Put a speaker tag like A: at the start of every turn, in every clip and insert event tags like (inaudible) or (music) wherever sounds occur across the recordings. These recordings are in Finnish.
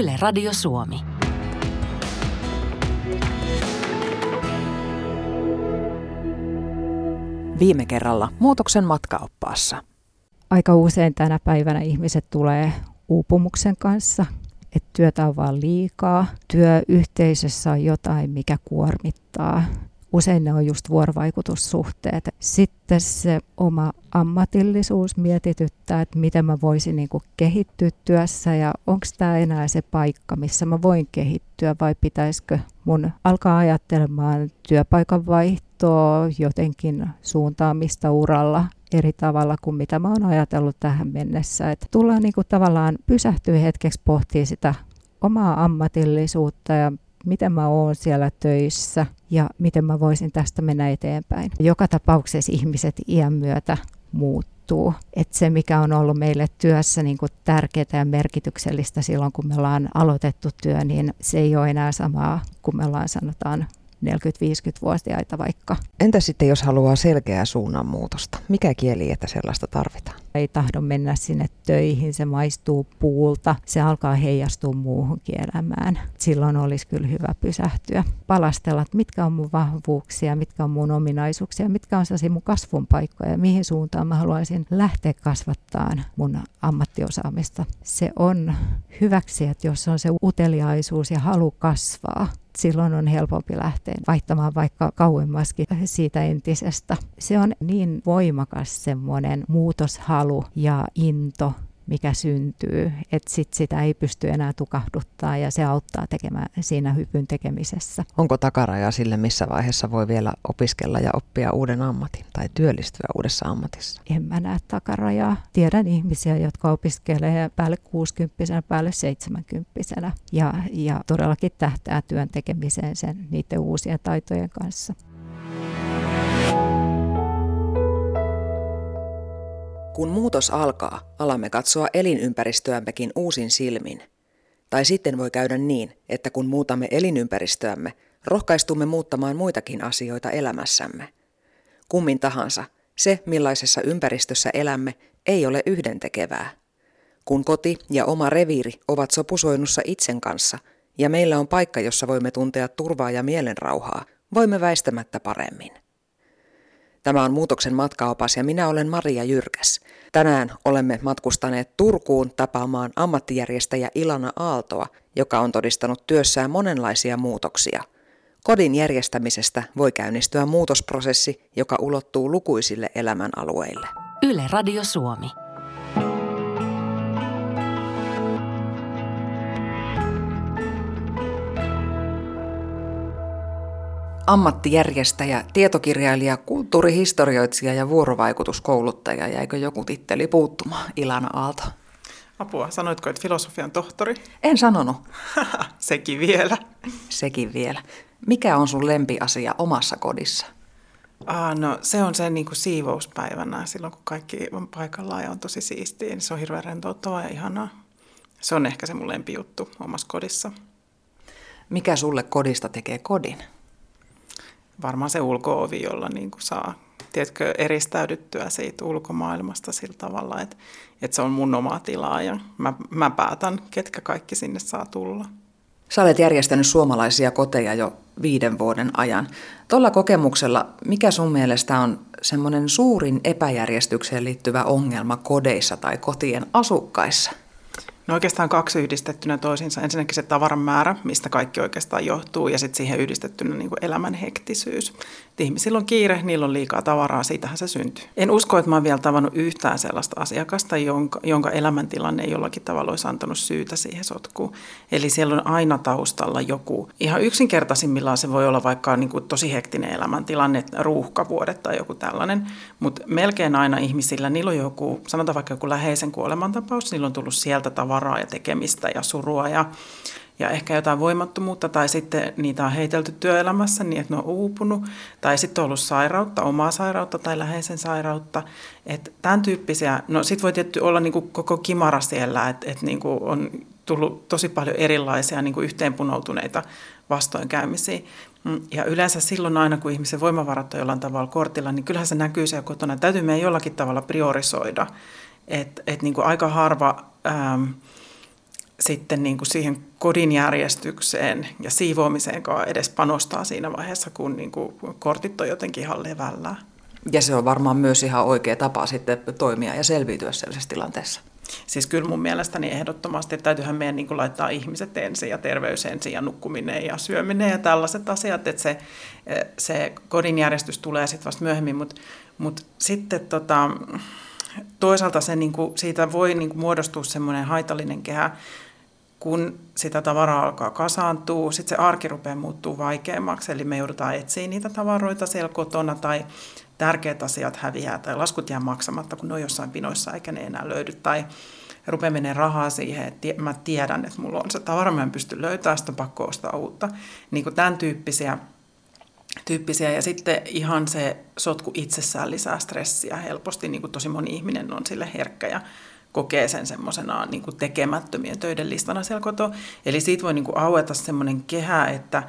A: Yle Radio Suomi.
B: Viime kerralla muutoksen matkaoppaassa.
C: Aika usein tänä päivänä ihmiset tulee uupumuksen kanssa, että työtä on vaan liikaa, työyhteisössä on jotain, mikä kuormittaa, usein ne on just vuorovaikutussuhteet. Sitten se oma ammatillisuus mietityttää, että miten mä voisin niin kuin kehittyä työssä ja onko tämä enää se paikka, missä mä voin kehittyä vai pitäisikö mun alkaa ajattelemaan työpaikan vaihtoa, jotenkin suuntaamista uralla eri tavalla kuin mitä mä oon ajatellut tähän mennessä. Että tullaan niin kuin tavallaan pysähtyä hetkeksi pohtimaan sitä omaa ammatillisuutta ja miten mä oon siellä töissä ja miten mä voisin tästä mennä eteenpäin. Joka tapauksessa ihmiset iän myötä muuttuu. Et se, mikä on ollut meille työssä niin kuin tärkeää ja merkityksellistä silloin, kun me ollaan aloitettu työ, niin se ei ole enää samaa kuin me ollaan sanotaan 40-50-vuotiaita vaikka.
B: Entä sitten, jos haluaa selkeää suunnanmuutosta? Mikä kieli, että sellaista tarvitaan?
C: Ei tahdo mennä sinne töihin, se maistuu puulta, se alkaa heijastua muuhunkin elämään. Silloin olisi kyllä hyvä pysähtyä, palastella, että mitkä on mun vahvuuksia, mitkä on mun ominaisuuksia, mitkä on sellaisia mun kasvun paikkoja, mihin suuntaan mä haluaisin lähteä kasvattaan mun ammattiosaamista. Se on hyväksi, että jos on se uteliaisuus ja halu kasvaa, silloin on helpompi lähteä vaihtamaan vaikka kauemmaskin siitä entisestä. Se on niin voimakas semmoinen muutoshalu ja into mikä syntyy, että sit sitä ei pysty enää tukahduttaa ja se auttaa tekemään siinä hypyn tekemisessä.
B: Onko takaraja sille, missä vaiheessa voi vielä opiskella ja oppia uuden ammatin tai työllistyä uudessa ammatissa?
C: En mä näe takarajaa. Tiedän ihmisiä, jotka opiskelee päälle 60 päälle 70 ja, ja todellakin tähtää työn tekemiseen sen niiden uusien taitojen kanssa.
B: Kun muutos alkaa, alamme katsoa elinympäristöämmekin uusin silmin. Tai sitten voi käydä niin, että kun muutamme elinympäristöämme, rohkaistumme muuttamaan muitakin asioita elämässämme. Kummin tahansa, se millaisessa ympäristössä elämme ei ole yhdentekevää. Kun koti ja oma reviiri ovat sopusoinnussa itsen kanssa ja meillä on paikka, jossa voimme tuntea turvaa ja mielenrauhaa, voimme väistämättä paremmin. Tämä on Muutoksen matkaopas ja minä olen Maria Jyrkäs. Tänään olemme matkustaneet Turkuun tapaamaan ammattijärjestäjä Ilana Aaltoa, joka on todistanut työssään monenlaisia muutoksia. Kodin järjestämisestä voi käynnistyä muutosprosessi, joka ulottuu lukuisille elämänalueille.
A: Yle Radio Suomi.
B: Ammattijärjestäjä, tietokirjailija, kulttuurihistorioitsija ja vuorovaikutuskouluttaja. Jäikö joku titteli puuttumaan, Ilana Aalto?
D: Apua, sanoitko, että filosofian tohtori?
B: En sanonut.
D: Sekin vielä.
B: Sekin vielä. Mikä on sun lempiasia omassa kodissa?
D: Ah, no, se on se niin kuin siivouspäivänä, silloin kun kaikki on paikallaan ja on tosi siistiä. Niin se on hirveän rentouttavaa ja ihanaa. Se on ehkä se mun lempijuttu omassa kodissa.
B: Mikä sulle kodista tekee kodin?
D: Varmaan se ulkoovi, jolla niin kuin saa tiedätkö, eristäydyttyä siitä ulkomaailmasta sillä tavalla, että, että se on mun oma tila ja mä, mä päätän, ketkä kaikki sinne saa tulla.
B: Sä olet järjestänyt suomalaisia koteja jo viiden vuoden ajan. Tuolla kokemuksella, mikä sun mielestä on semmoinen suurin epäjärjestykseen liittyvä ongelma kodeissa tai kotien asukkaissa?
D: No oikeastaan kaksi yhdistettynä toisiinsa. Ensinnäkin se tavaran määrä, mistä kaikki oikeastaan johtuu, ja sitten siihen yhdistettynä niin kuin elämän hektisyys. Et ihmisillä on kiire, niillä on liikaa tavaraa, siitähän se syntyy. En usko, että mä oon vielä tavannut yhtään sellaista asiakasta, jonka, jonka elämäntilanne ei jollakin tavalla olisi antanut syytä siihen sotkuun. Eli siellä on aina taustalla joku. Ihan yksinkertaisimmillaan se voi olla vaikka niin kuin tosi hektinen elämäntilanne, ruuhkavuodet tai joku tällainen, mutta melkein aina ihmisillä, niillä on joku, sanotaan vaikka joku läheisen kuolemantapaus, niillä on tullut sieltä tavaraa tavaraa ja tekemistä ja surua ja, ja ehkä jotain voimattomuutta tai sitten niitä on heitelty työelämässä niin, että ne on uupunut tai sitten on ollut sairautta, omaa sairautta tai läheisen sairautta. Että tämän tyyppisiä, no sitten voi tietty olla niin kuin koko kimara siellä, että, että niin kuin on tullut tosi paljon erilaisia niin kuin yhteenpunoutuneita vastoinkäymisiä. Mm, ja yleensä silloin aina, kun ihmisen voimavarat on jollain tavalla kortilla, niin kyllähän se näkyy siellä kotona. Täytyy meidän jollakin tavalla priorisoida. Että et niin kuin aika harva ähm, sitten niin kuin siihen kodin järjestykseen ja siivoamiseen edes panostaa siinä vaiheessa, kun niin kuin kortit on jotenkin ihan levällään.
B: Ja se on varmaan myös ihan oikea tapa sitten toimia ja selviytyä sellaisessa tilanteessa.
D: Siis kyllä mun mielestäni ehdottomasti, että täytyyhän meidän niin laittaa ihmiset ensin ja terveys ensin ja nukkuminen ja syöminen ja tällaiset asiat, että se, se kodin järjestys tulee sitten vasta myöhemmin, mutta mut sitten tota, toisaalta se, niin kuin, siitä voi niin kuin muodostua semmoinen haitallinen kehä, kun sitä tavaraa alkaa kasaantua, sitten se arki rupeaa muuttuu vaikeammaksi, eli me joudutaan etsiä niitä tavaroita siellä kotona tai tärkeät asiat häviää tai laskut jää maksamatta, kun ne on jossain pinoissa eikä ne enää löydy. Tai rupeaa menee rahaa siihen, että mä tiedän, että mulla on se tavara, mä en pysty löytämään, sitä pakko ostaa uutta. Niin kuin tämän tyyppisiä, tyyppisiä. Ja sitten ihan se sotku itsessään lisää stressiä helposti, niin kuin tosi moni ihminen on sille herkkä ja kokee sen semmoisena niin tekemättömien töiden listana siellä kotoa. Eli siitä voi niin kuin aueta semmoinen kehä, että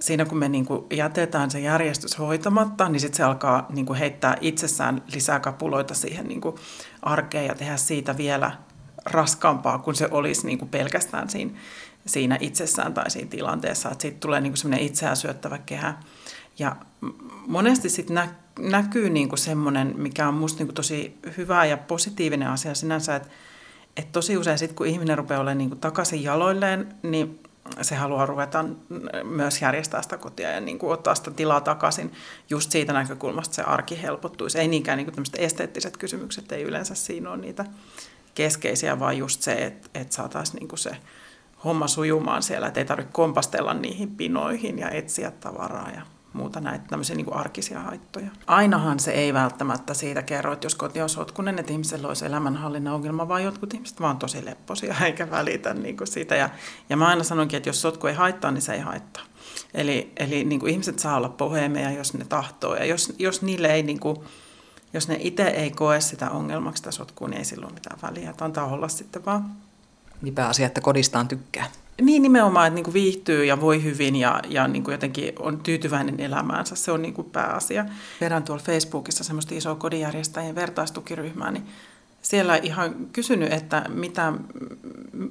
D: siinä kun me niin kuin jätetään se järjestys hoitamatta, niin sitten se alkaa niin kuin heittää itsessään lisää kapuloita siihen niin kuin arkeen ja tehdä siitä vielä raskaampaa kuin se olisi niin kuin pelkästään siinä, siinä itsessään tai siinä tilanteessa. Että siitä tulee niin kuin semmoinen itseään syöttävä kehä. Ja monesti sitten nä- näkyy niin kuin semmoinen, mikä on musta niin kuin tosi hyvä ja positiivinen asia sinänsä, että, että tosi usein sitten kun ihminen rupeaa olemaan niin kuin takaisin jaloilleen, niin se haluaa ruveta myös järjestää sitä kotia ja niin kuin ottaa sitä tilaa takaisin just siitä näkökulmasta se arki helpottuisi. Ei niinkään niin kuin esteettiset kysymykset, ei yleensä siinä ole niitä keskeisiä, vaan just se, että, että saataisiin niin se homma sujumaan siellä, että ei tarvitse kompastella niihin pinoihin ja etsiä tavaraa ja muuta näitä tämmöisiä niin kuin arkisia haittoja. Ainahan se ei välttämättä siitä kerro, että jos koti on sotkunen, että ihmisellä olisi elämänhallinnan ongelma, vaan jotkut ihmiset vaan tosi lepposia (laughs) eikä välitä niin kuin siitä. Ja, ja mä aina sanonkin, että jos sotku ei haittaa, niin se ei haittaa. Eli, eli niin kuin ihmiset saa olla pohemeja, jos ne tahtoo. Ja jos, jos niille ei niin kuin, jos ne itse ei koe sitä ongelmaksi sitä sotkua, niin ei silloin mitään väliä. Että antaa olla sitten vaan.
B: Niin pääasia, että kodistaan tykkää.
D: Niin nimenomaan, että niin kuin viihtyy ja voi hyvin ja, ja niin kuin jotenkin on tyytyväinen elämäänsä. Se on niin kuin pääasia. Vedän tuolla Facebookissa semmoista isoa kodinjärjestäjien vertaistukiryhmää, niin siellä ihan kysynyt, että mitä,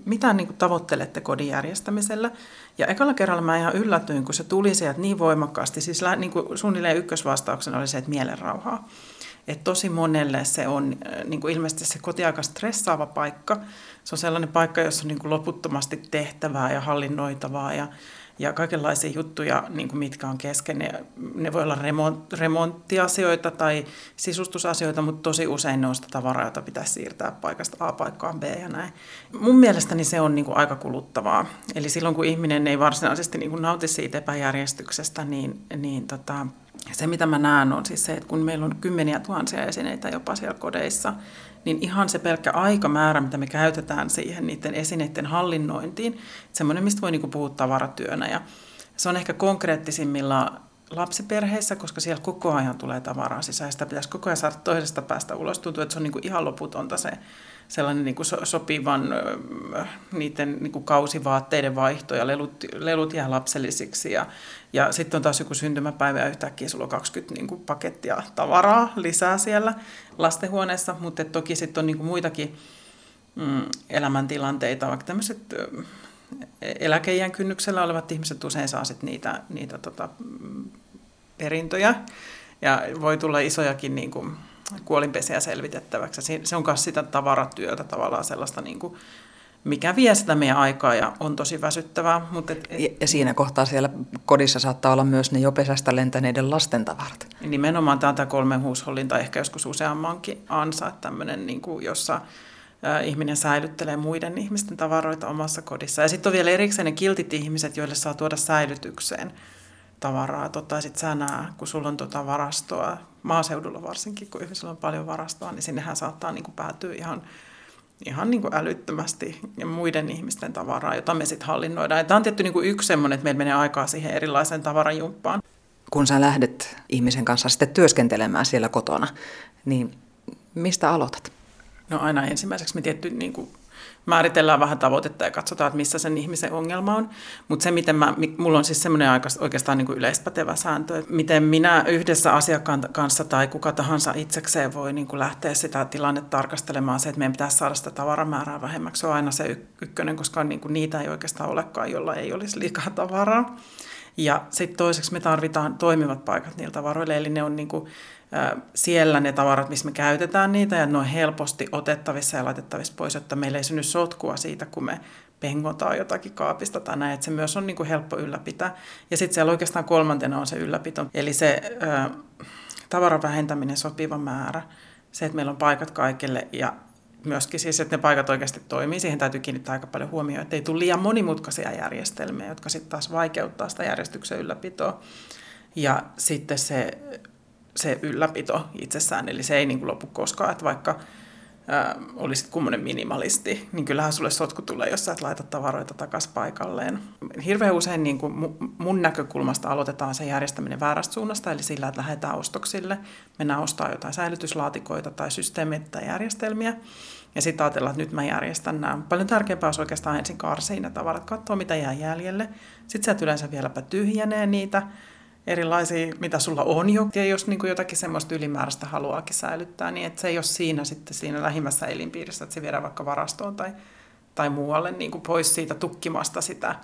D: mitä niin kuin tavoittelette kodin järjestämisellä. Ja ekalla kerralla mä ihan yllätyin, kun se tuli sieltä niin voimakkaasti. Siis niin kuin suunnilleen ykkösvastauksena oli se, että mielenrauhaa. Että tosi monelle se on äh, niin kuin ilmeisesti se koti aika stressaava paikka. Se on sellainen paikka, jossa on niin kuin loputtomasti tehtävää ja hallinnoitavaa ja, ja kaikenlaisia juttuja, niin kuin mitkä on kesken. Ne, ne voi olla remont, remonttiasioita tai sisustusasioita, mutta tosi usein ne on sitä tavaraa, jota pitäisi siirtää paikasta A paikkaan B ja näin. Mun mielestäni se on niin kuin aika kuluttavaa. Eli silloin kun ihminen ei varsinaisesti niin kuin nauti siitä epäjärjestyksestä, niin, niin tota, se, mitä mä näen, on siis se, että kun meillä on kymmeniä tuhansia esineitä jopa siellä kodeissa, niin ihan se pelkkä aikamäärä, mitä me käytetään siihen niiden esineiden hallinnointiin, semmoinen, mistä voi niinku puhua tavaratyönä. Ja se on ehkä konkreettisimmilla lapsiperheissä, koska siellä koko ajan tulee tavaraa sisään. Sitä pitäisi koko ajan saada toisesta päästä ulos. Tuntuu, että se on niinku ihan loputonta se sellainen niin kuin sopivan niiden niin kuin kausivaatteiden vaihto ja lelut, lelut jää lapsellisiksi. Ja, ja sitten on taas joku syntymäpäivä ja yhtäkkiä sulla on 20 niin kuin pakettia tavaraa lisää siellä lastenhuoneessa, mutta toki sitten on niin kuin muitakin mm, elämäntilanteita, vaikka tämmöiset eläkeijän kynnyksellä olevat ihmiset usein saa sit niitä, niitä tota, perintöjä ja voi tulla isojakin niin kuin, kuolinpesiä selvitettäväksi. Se on myös sitä tavaratyötä tavallaan sellaista, niin kuin, mikä vie sitä meidän aikaa ja on tosi väsyttävää. Mutta et,
B: et, ja siinä kohtaa siellä kodissa saattaa olla myös ne jo pesästä lentäneiden lasten tavarat.
D: Nimenomaan tämä, kolmen huushollin tai ehkä joskus useammankin ansa, tämmöinen, niin kuin, jossa ihminen säilyttelee muiden ihmisten tavaroita omassa kodissa. Ja sitten on vielä erikseen ne kiltit ihmiset, joille saa tuoda säilytykseen tavaraa. Tota, sit sä nää, kun sulla on tota varastoa, maaseudulla varsinkin, kun ihmisillä on paljon varastoa, niin sinnehän saattaa niin kuin päätyä ihan, ihan niin kuin älyttömästi ja muiden ihmisten tavaraa, jota me sitten hallinnoidaan. Tämä on tietty niin kuin yksi semmoinen, että meillä menee aikaa siihen erilaiseen tavarajumppaan.
B: Kun sä lähdet ihmisen kanssa sitten työskentelemään siellä kotona, niin mistä aloitat?
D: No aina ensimmäiseksi me tietty niin kuin määritellään vähän tavoitetta ja katsotaan, että missä sen ihmisen ongelma on. Mutta se, miten mä, mulla on siis semmoinen oikeastaan niin kuin yleispätevä sääntö, että miten minä yhdessä asiakkaan kanssa tai kuka tahansa itsekseen voi niin kuin lähteä sitä tilannetta tarkastelemaan se, että meidän pitäisi saada sitä tavaramäärää vähemmäksi. Se on aina se ykkönen, koska niin kuin niitä ei oikeastaan olekaan, jolla ei olisi liikaa tavaraa. Ja sitten toiseksi me tarvitaan toimivat paikat niillä tavaroilla, eli ne on niin kuin, siellä ne tavarat, missä me käytetään niitä, ja ne on helposti otettavissa ja laitettavissa pois, että meillä ei synny sotkua siitä, kun me pengotaan jotakin kaapista tai näin, että se myös on niin kuin helppo ylläpitää. Ja sitten siellä oikeastaan kolmantena on se ylläpito, eli se ää, tavaran vähentäminen sopiva määrä, se, että meillä on paikat kaikille ja myöskin siis, että ne paikat oikeasti toimii. Siihen täytyy kiinnittää aika paljon huomioon, että ei tule liian monimutkaisia järjestelmiä, jotka sitten taas vaikeuttaa sitä järjestyksen ylläpitoa. Ja sitten se, se ylläpito itsessään, eli se ei niin kuin lopu koskaan, että vaikka ää, olisit kummonen minimalisti, niin kyllähän sulle sotku tulee, jos sä et laita tavaroita takaisin paikalleen. Hirveän usein niin kuin mun näkökulmasta aloitetaan se järjestäminen väärästä suunnasta, eli sillä, että lähdetään ostoksille, mennään ostaa jotain säilytyslaatikoita tai systeemejä tai järjestelmiä, ja sitten ajatellaan, että nyt mä järjestän nämä. Paljon tärkeämpää olisi oikeastaan ensin karsia ne tavarat, katsoa mitä jää jäljelle. Sitten sieltä yleensä vieläpä tyhjenee niitä, erilaisia, mitä sulla on jo. Ja jos niin kuin jotakin semmoista ylimääräistä haluaakin säilyttää, niin että se ei ole siinä sitten siinä lähimmässä elinpiirissä, että se viedään vaikka varastoon tai, tai muualle niin kuin pois siitä tukkimasta sitä,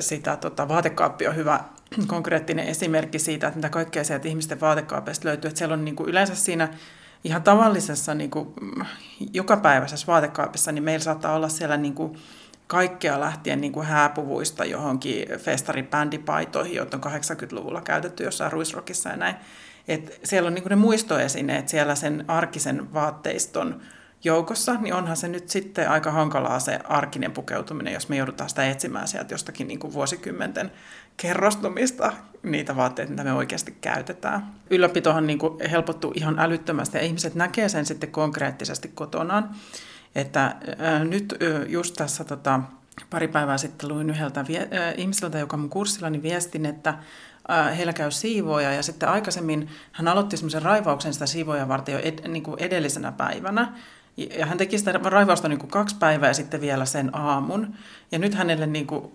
D: sitä tota, vaatekaappi on hyvä (clears throat) konkreettinen esimerkki siitä, että mitä kaikkea sieltä ihmisten vaatekaapeista löytyy. Että siellä on niin kuin yleensä siinä ihan tavallisessa niin kuin, jokapäiväisessä vaatekaapissa, niin meillä saattaa olla siellä niin kuin, kaikkea lähtien niin kuin hääpuvuista johonkin festaribändipaitoihin, joita on 80-luvulla käytetty jossain ruisrokissa ja näin. Et siellä on niin kuin ne muistoesineet siellä sen arkisen vaatteiston joukossa, niin onhan se nyt sitten aika hankalaa se arkinen pukeutuminen, jos me joudutaan sitä etsimään sieltä jostakin niin kuin vuosikymmenten kerrostumista niitä vaatteita, mitä me oikeasti käytetään. Ylläpitohan niin kuin helpottuu ihan älyttömästi ja ihmiset näkee sen sitten konkreettisesti kotonaan. Että ää, nyt just tässä tota, pari päivää sitten luin yhdeltä vie, ää, ihmiseltä, joka mun kurssillani viestin, että ää, heillä käy siivoja ja sitten aikaisemmin hän aloitti semmoisen raivauksen sitä siivoja varten jo ed, niin kuin edellisenä päivänä. Ja hän teki sitä raivausta niin kuin kaksi päivää sitten vielä sen aamun. Ja nyt hänelle niin kuin,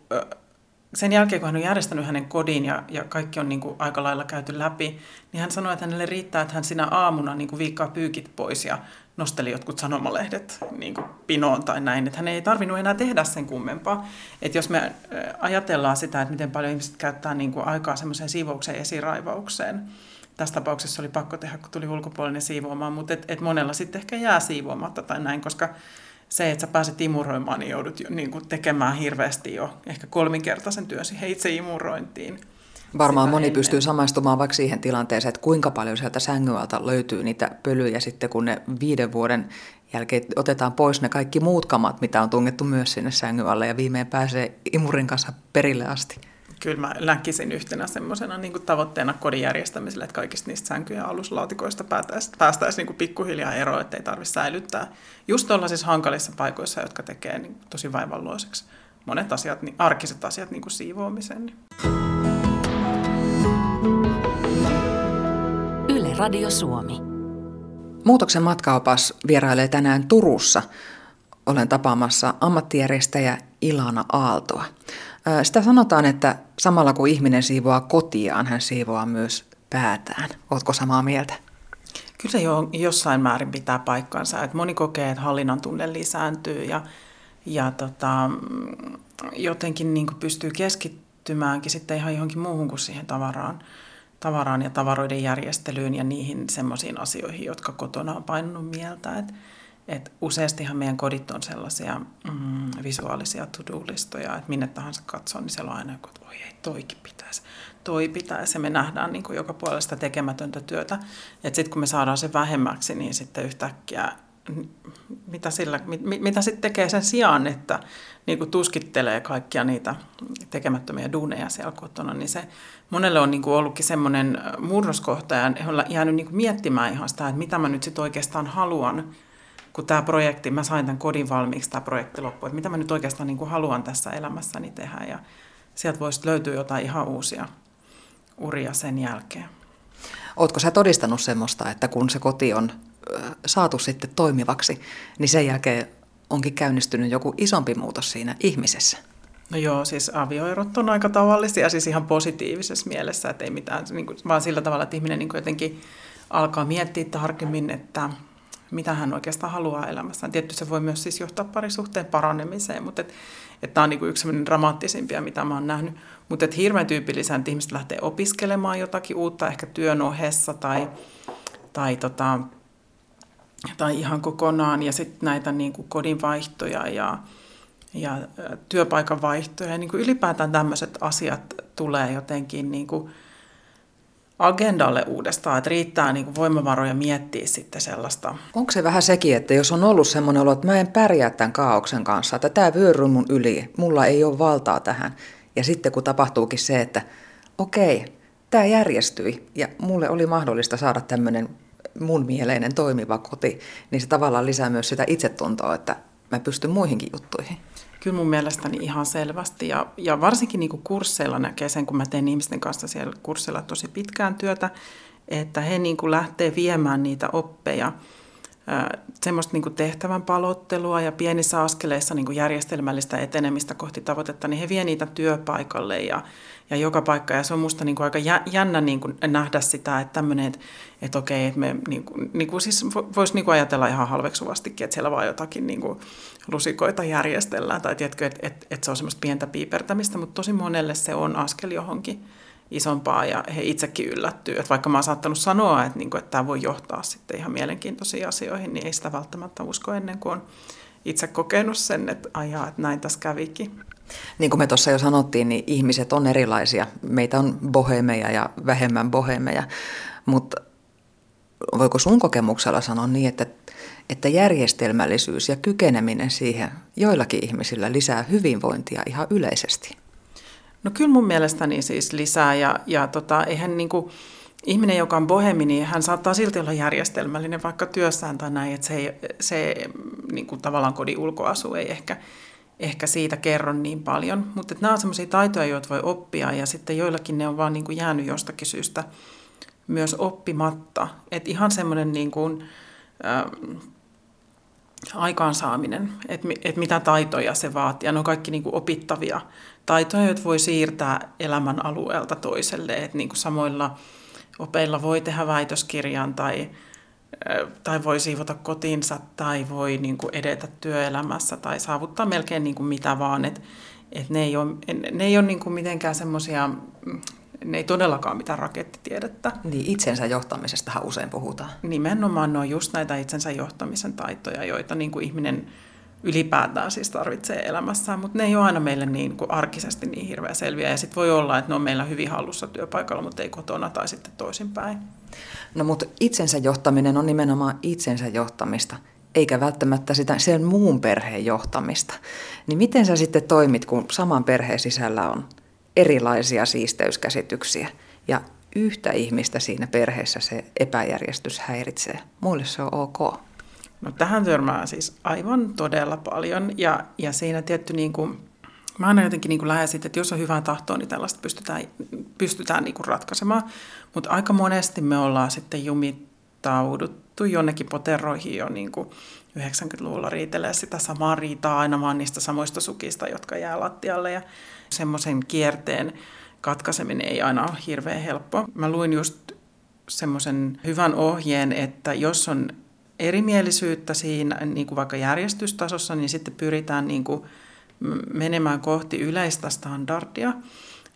D: sen jälkeen, kun hän on järjestänyt hänen kodin ja, ja kaikki on niin kuin aika lailla käyty läpi, niin hän sanoi, että hänelle riittää, että hän sinä aamuna niin kuin viikkaa pyykit pois ja nosteli jotkut sanomalehdet niin kuin pinoon tai näin. Että hän ei tarvinnut enää tehdä sen kummempaa. Että jos me ajatellaan sitä, että miten paljon ihmiset käyttää niin kuin aikaa semmoiseen siivoukseen ja esiraivaukseen, tässä tapauksessa oli pakko tehdä, kun tuli ulkopuolinen siivoamaan, mutta et, et monella sitten ehkä jää siivoamatta tai näin, koska se, että sä pääset imuroimaan, niin joudut jo, niin kuin tekemään hirveästi jo ehkä kolminkertaisen työn siihen itse imurointiin.
B: Varmaan moni ennen. pystyy samaistumaan vaikka siihen tilanteeseen, että kuinka paljon sieltä sängyltä löytyy niitä pölyjä sitten, kun ne viiden vuoden jälkeen otetaan pois ne kaikki muut kamat, mitä on tungettu myös sinne sängyn alle ja viimein pääsee imurin kanssa perille asti
D: kyllä mä näkisin yhtenä semmoisena niin tavoitteena kodin että kaikista niistä sänky- ja aluslaatikoista päästäisiin päästäisi niin pikkuhiljaa eroon, että ei tarvitse säilyttää just tuollaisissa hankalissa paikoissa, jotka tekee niin tosi vaivalloiseksi monet asiat, niin arkiset asiat niin kuin siivoamisen. Niin.
A: Radio Suomi.
B: Muutoksen matkaopas vierailee tänään Turussa. Olen tapaamassa ammattijärjestäjä Ilana Aaltoa. Sitä sanotaan, että samalla kun ihminen siivoaa kotiaan, hän siivoaa myös päätään. Oletko samaa mieltä?
D: Kyllä se jo jossain määrin pitää paikkansa. Että moni kokee, että hallinnan tunne lisääntyy ja, ja tota, jotenkin niin pystyy keskittymäänkin sitten ihan johonkin muuhun kuin siihen tavaraan, tavaraan ja tavaroiden järjestelyyn ja niihin semmoisiin asioihin, jotka kotona on painunut mieltä. Että et useastihan meidän kodit on sellaisia mm, visuaalisia to-do-listoja, että minne tahansa katsoo, niin siellä on aina joku, että voi ei, toikin pitäisi, toi pitäisi. Ja me nähdään niin kuin joka puolesta tekemätöntä työtä. Sitten kun me saadaan se vähemmäksi, niin sitten yhtäkkiä mitä, sillä, mit, mitä sitten tekee sen sijaan, että niin kuin tuskittelee kaikkia niitä tekemättömiä duuneja siellä kotona, niin se monelle on niin kuin ollutkin semmoinen murroskohta ja on jäänyt niin kuin miettimään ihan sitä, että mitä mä nyt sitten oikeastaan haluan kun tämä projekti, mä sain tämän kodin valmiiksi, tämä projekti loppui, että mitä mä nyt oikeastaan niin kuin haluan tässä elämässäni tehdä ja sieltä voisi löytyä jotain ihan uusia uria sen jälkeen.
B: Oletko sä todistanut semmoista, että kun se koti on saatu sitten toimivaksi, niin sen jälkeen onkin käynnistynyt joku isompi muutos siinä ihmisessä.
D: No joo, siis avioerot on aika tavallisia, siis ihan positiivisessa mielessä, että ei mitään, niin kuin, vaan sillä tavalla, että ihminen niin kuin jotenkin alkaa miettiä tarkemmin, että mitä hän oikeastaan haluaa elämässään. Tietysti se voi myös siis johtaa parisuhteen paranemiseen, mutta et, et tämä on niin yksi dramaattisimpia, mitä mä oon nähnyt. Mutta et hirveän tyypillisää, että ihmiset lähtee opiskelemaan jotakin uutta, ehkä työn ohessa tai, tai, tota, tai ihan kokonaan, ja sitten näitä niin kuin kodinvaihtoja ja, ja työpaikan vaihtoja. Ja niin kuin ylipäätään tämmöiset asiat tulee jotenkin... Niin kuin, agendalle uudestaan, että riittää niin kuin voimavaroja miettiä sitten sellaista.
B: Onko se vähän sekin, että jos on ollut semmoinen olo, että mä en pärjää tämän kaauksen kanssa, että tämä vyöry mun yli, mulla ei ole valtaa tähän. Ja sitten kun tapahtuukin se, että okei, tämä järjestyi ja mulle oli mahdollista saada tämmöinen mun mieleinen toimiva koti, niin se tavallaan lisää myös sitä itsetuntoa, että mä pystyn muihinkin juttuihin.
D: Kyllä mun mielestäni ihan selvästi ja, ja varsinkin niin kuin kursseilla näkee sen, kun mä teen ihmisten kanssa siellä kursseilla tosi pitkään työtä, että he niin kuin lähtee viemään niitä oppeja, semmoista niin tehtävän palottelua ja pienissä askeleissa niin järjestelmällistä etenemistä kohti tavoitetta, niin he vie niitä työpaikalle ja, ja joka paikka. Ja se on musta niin aika jännä niin nähdä sitä, että tämmöinen, että, että okei, että me niin kuin, niin kuin siis voisi niin kuin ajatella ihan halveksuvastikin, että siellä vaan jotakin niin kuin lusikoita järjestellään tai tiedätkö, että, että, että se on semmoista pientä piipertämistä, mutta tosi monelle se on askel johonkin isompaa ja he itsekin yllättyy. Että vaikka mä oon saattanut sanoa, että, niin kuin, että tämä voi johtaa sitten ihan mielenkiintoisiin asioihin, niin ei sitä välttämättä usko ennen kuin on itse kokenut sen, että ajaa, että näin tässä kävikin.
B: Niin kuin me tuossa jo sanottiin, niin ihmiset on erilaisia. Meitä on bohemeja ja vähemmän bohemeja, mutta voiko sun kokemuksella sanoa niin, että, että järjestelmällisyys ja kykeneminen siihen joillakin ihmisillä lisää hyvinvointia ihan yleisesti?
D: No kyllä mun mielestäni siis lisää ja, ja tota, eihän niin kuin, ihminen, joka on bohemi, niin hän saattaa silti olla järjestelmällinen vaikka työssään tai näin, että se, ei, se niin kuin tavallaan kodin ulkoasu ei ehkä, ehkä siitä kerro niin paljon. Mutta nämä on sellaisia taitoja, joita voi oppia ja sitten joillakin ne on vaan niin kuin jäänyt jostakin syystä myös oppimatta. Että ihan semmoinen niin kuin, äh, aikaansaaminen, että, että mitä taitoja se vaatii. Ja ne on kaikki niin kuin opittavia taitoja, joita voi siirtää elämän alueelta toiselle. Että niin kuin samoilla opeilla voi tehdä väitöskirjan tai, tai voi siivota kotinsa tai voi niin kuin edetä työelämässä tai saavuttaa melkein niin kuin mitä vaan. Että et ne ei ole, ne ei ole niin kuin mitenkään semmoisia ne ei todellakaan mitään rakettitiedettä.
B: Niin itsensä johtamisestahan usein puhutaan.
D: Nimenomaan ne on just näitä itsensä johtamisen taitoja, joita niin kuin ihminen ylipäätään siis tarvitsee elämässään, mutta ne ei ole aina meille niin kuin arkisesti niin hirveän selviä. Ja sitten voi olla, että ne on meillä hyvin hallussa työpaikalla, mutta ei kotona tai sitten toisinpäin.
B: No mutta itsensä johtaminen on nimenomaan itsensä johtamista, eikä välttämättä sitä sen muun perheen johtamista. Niin miten sä sitten toimit, kun saman perheen sisällä on erilaisia siisteyskäsityksiä ja yhtä ihmistä siinä perheessä se epäjärjestys häiritsee. Muille se on ok.
D: No tähän törmää siis aivan todella paljon ja, ja siinä tietty niin kuin, mä aina jotenkin niin lähden siitä, että jos on hyvää tahtoa, niin tällaista pystytään, pystytään niin kuin ratkaisemaan. Mutta aika monesti me ollaan sitten jumittauduttu jonnekin poteroihin jo niin kuin 90-luvulla riitelee sitä samaa riitaa aina vaan niistä samoista sukista, jotka jää lattialle. Ja semmoisen kierteen katkaiseminen ei aina ole hirveän helppo. Mä luin just semmoisen hyvän ohjeen, että jos on erimielisyyttä siinä niin kuin vaikka järjestystasossa, niin sitten pyritään niin kuin menemään kohti yleistä standardia.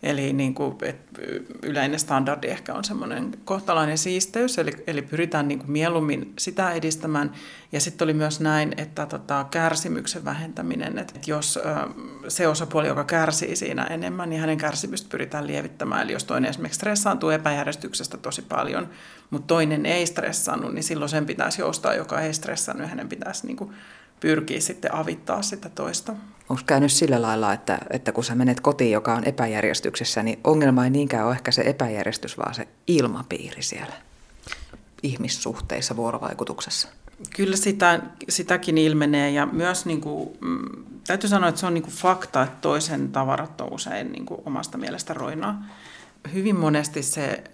D: Eli niin kuin, yleinen standardi ehkä on semmoinen kohtalainen siisteys, eli, eli pyritään niin kuin mieluummin sitä edistämään. Ja sitten oli myös näin, että tota, kärsimyksen vähentäminen, että jos ö, se osapuoli, joka kärsii siinä enemmän, niin hänen kärsimystä pyritään lievittämään. Eli jos toinen esimerkiksi stressaantuu epäjärjestyksestä tosi paljon, mutta toinen ei stressannut, niin silloin sen pitäisi joustaa, joka ei stressannut, ja hänen pitäisi niin kuin, pyrkii sitten avittaa sitä toista.
B: Onko käynyt sillä lailla, että, että kun sä menet kotiin, joka on epäjärjestyksessä, niin ongelma ei niinkään ole ehkä se epäjärjestys, vaan se ilmapiiri siellä ihmissuhteissa, vuorovaikutuksessa?
D: Kyllä sitä, sitäkin ilmenee ja myös niin kuin, mm, täytyy sanoa, että se on niin kuin fakta, että toisen tavarat on usein niin kuin omasta mielestä roinaa. Hyvin monesti se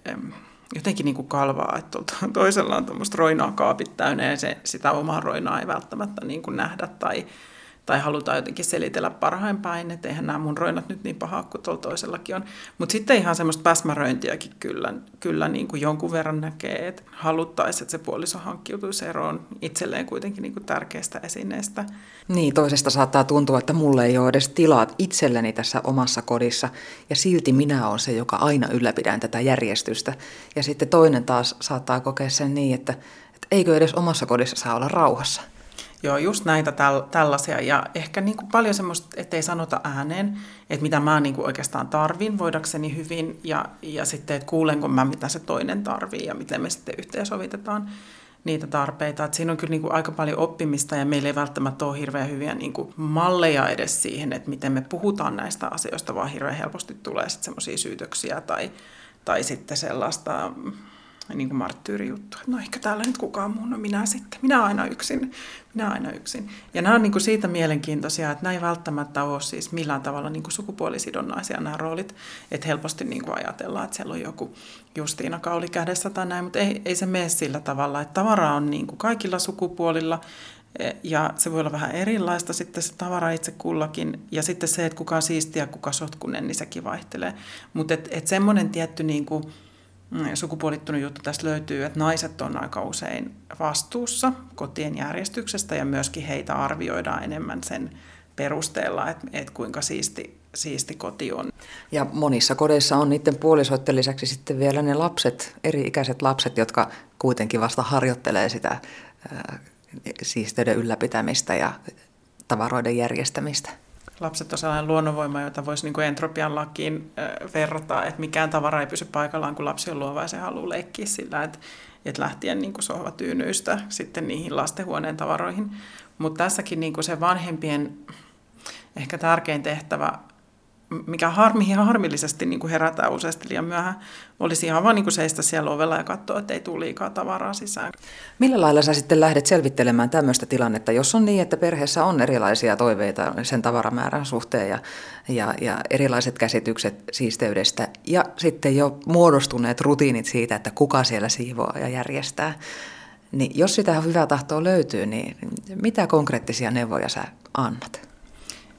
D: jotenkin niin kuin kalvaa, että toisella on tuommoista roinaa kaapit täynnä ja se, sitä omaa roinaa ei välttämättä niin kuin nähdä tai, tai halutaan jotenkin selitellä parhain päin, että eihän nämä mun roinat nyt niin pahaa kuin tuolla toisellakin on. Mutta sitten ihan semmoista päsmäröintiäkin kyllä, kyllä niin kuin jonkun verran näkee, että haluttaisiin, että se puoliso hankkiutuisi eroon itselleen kuitenkin niin kuin tärkeästä esineestä.
B: Niin, toisesta saattaa tuntua, että mulle ei ole edes tilaa itselleni tässä omassa kodissa, ja silti minä olen se, joka aina ylläpidän tätä järjestystä. Ja sitten toinen taas saattaa kokea sen niin, että, että eikö edes omassa kodissa saa olla rauhassa.
D: Joo, just näitä täl, tällaisia ja ehkä niin kuin paljon semmoista, ettei sanota ääneen, että mitä mä niin kuin oikeastaan tarvin voidakseni hyvin ja, ja sitten, että kuulenko mä, mitä se toinen tarvii ja miten me sitten yhteensovitetaan niitä tarpeita. Että siinä on kyllä niin kuin aika paljon oppimista ja meillä ei välttämättä ole hirveän hyviä niin kuin malleja edes siihen, että miten me puhutaan näistä asioista, vaan hirveän helposti tulee sitten semmoisia syytöksiä tai, tai sitten sellaista niin kuin marttyyrijuttu. No ehkä täällä nyt kukaan muu, no minä sitten. Minä aina yksin. Minä aina yksin. Ja nämä on niin kuin siitä mielenkiintoisia, että ei välttämättä ole siis millään tavalla niin kuin sukupuolisidonnaisia nämä roolit. Että helposti niin kuin ajatellaan, että siellä on joku Justiina kauli kädessä tai näin, mutta ei, ei se mene sillä tavalla. Että tavara on niin kuin kaikilla sukupuolilla e, ja se voi olla vähän erilaista sitten se tavara itse kullakin. Ja sitten se, että kuka on siistiä, kuka sotkunen, niin sekin vaihtelee. Mutta et, et semmoinen tietty niin kuin, sukupuolittunut juttu tästä löytyy, että naiset on aika usein vastuussa kotien järjestyksestä ja myöskin heitä arvioidaan enemmän sen perusteella, että, että kuinka siisti, siisti koti on.
B: Ja monissa kodeissa on niiden puolisoiden lisäksi sitten vielä ne lapset, eri-ikäiset lapset, jotka kuitenkin vasta harjoittelee sitä siisteyden ylläpitämistä ja tavaroiden järjestämistä
D: lapset on sellainen luonnonvoima, jota voisi niin kuin entropian lakiin verrata, että mikään tavara ei pysy paikallaan, kun lapsi on luova ja se haluaa leikkiä sillä, että, että lähtien niin kuin sohvatyynyistä sitten niihin lastenhuoneen tavaroihin. Mutta tässäkin niin kuin se vanhempien ehkä tärkein tehtävä mikä harmi, harmillisesti niin kuin herätään useasti liian myöhään, olisi ihan vaan niin kuin seistä siellä ovella ja katsoa, että ei tule liikaa tavaraa sisään.
B: Millä lailla sä sitten lähdet selvittelemään tämmöistä tilannetta, jos on niin, että perheessä on erilaisia toiveita sen tavaramäärän suhteen ja, ja, ja erilaiset käsitykset siisteydestä ja sitten jo muodostuneet rutiinit siitä, että kuka siellä siivoaa ja järjestää. Niin jos sitä hyvää tahtoa löytyy, niin mitä konkreettisia neuvoja sä annat?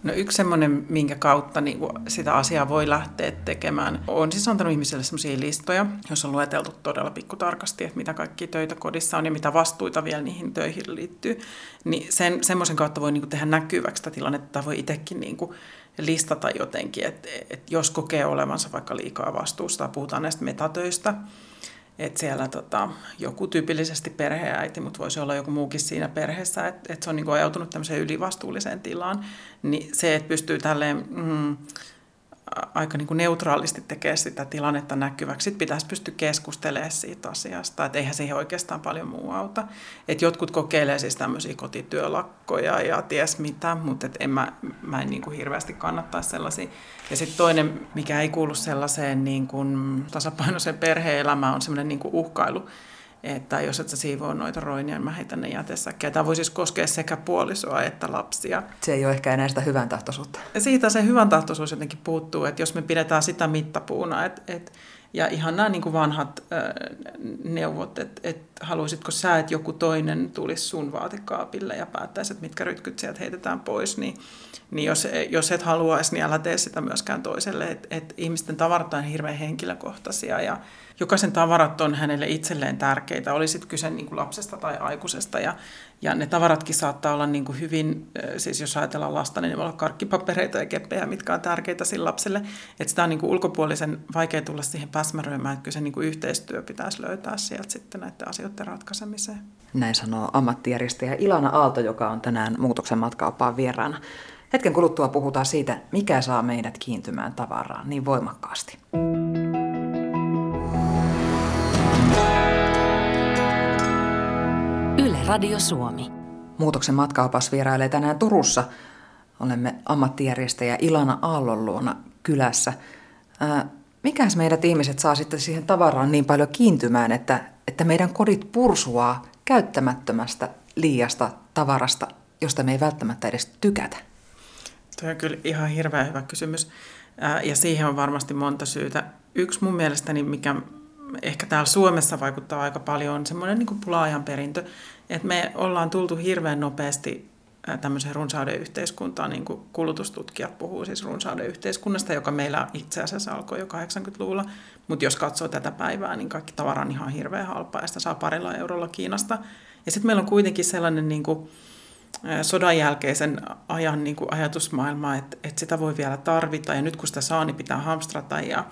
D: No yksi semmoinen, minkä kautta niin sitä asiaa voi lähteä tekemään, on siis antanut ihmisille semmoisia listoja, joissa on lueteltu todella pikkutarkasti, että mitä kaikki töitä kodissa on ja mitä vastuita vielä niihin töihin liittyy. Niin sen, semmoisen kautta voi niin kuin tehdä näkyväksi sitä tilannetta, voi itsekin niin kuin listata jotenkin, että, että jos kokee olevansa vaikka liikaa vastuusta, puhutaan näistä metatöistä, että siellä tota, joku tyypillisesti perheäiti, mutta voisi olla joku muukin siinä perheessä, että, että se on niin ajautunut tämmöiseen ylivastuulliseen tilaan, niin se, että pystyy tälleen mm, aika niin kuin neutraalisti tekemään sitä tilannetta näkyväksi. Sitten pitäisi pystyä keskustelemaan siitä asiasta, että eihän siihen oikeastaan paljon muu auta. Et jotkut kokeilee siis tämmöisiä kotityölakkoja ja ties mitä, mutta et en mä, mä en niin kuin hirveästi kannattaisi sellaisia. Ja sitten toinen, mikä ei kuulu sellaiseen niin kuin tasapainoiseen perhe-elämään, on semmoinen niin kuin uhkailu että jos et sä siivoo noita roinia, niin mä heitän ne jätesäkkiä. Tämä voi siis koskea sekä puolisoa että lapsia.
B: Se ei ole ehkä enää sitä hyvän tahtoisuutta.
D: Siitä se hyvän tahtoisuus jotenkin puuttuu, että jos me pidetään sitä mittapuuna, että, että ja ihan nämä niin kuin vanhat äh, neuvot, että, että haluaisitko sä, että joku toinen tulisi sun vaatekaapille ja päättäisi, että mitkä rytkyt sieltä heitetään pois, niin, niin jos, jos et haluaisi, niin älä tee sitä myöskään toiselle. Että, että ihmisten tavarat on hirveän henkilökohtaisia ja, jokaisen tavarat on hänelle itselleen tärkeitä, oli sitten kyse niin kuin lapsesta tai aikuisesta. Ja, ja ne tavaratkin saattaa olla niin kuin hyvin, siis jos ajatellaan lasta, niin ne voi olla karkkipapereita ja keppejä, mitkä on tärkeitä sille lapselle. Että sitä on niin kuin ulkopuolisen vaikea tulla siihen päsmäröimään, että kyllä se niin kuin yhteistyö pitäisi löytää sieltä sitten näiden asioiden ratkaisemiseen.
B: Näin sanoo ammattijärjestäjä Ilana Aalto, joka on tänään muutoksen matkaopaan vieraana. Hetken kuluttua puhutaan siitä, mikä saa meidät kiintymään tavaraan niin voimakkaasti.
A: Radio Suomi.
B: Muutoksen matkaopas vierailee tänään Turussa. Olemme ammattijärjestäjä Ilana Aallon luona kylässä. Ää, mikäs meidät ihmiset saa sitten siihen tavaraan niin paljon kiintymään, että, että meidän kodit pursuaa käyttämättömästä liiasta tavarasta, josta me ei välttämättä edes tykätä?
D: Tuo on kyllä ihan hirveän hyvä kysymys. Ja siihen on varmasti monta syytä. Yksi mun mielestäni, mikä ehkä täällä Suomessa vaikuttaa aika paljon, on semmoinen niin pula-ajan perintö. Et me ollaan tultu hirveän nopeasti tämmöiseen runsauden yhteiskuntaan, niin kuin kulutustutkijat puhuu siis runsauden yhteiskunnasta, joka meillä itse asiassa alkoi jo 80-luvulla. Mutta jos katsoo tätä päivää, niin kaikki tavara on ihan hirveän halpaa ja sitä saa parilla eurolla Kiinasta. Ja sitten meillä on kuitenkin sellainen niin kuin, sodan jälkeisen ajan niin kuin ajatusmaailma, että, että sitä voi vielä tarvita ja nyt kun sitä saa, niin pitää hamstrata ja,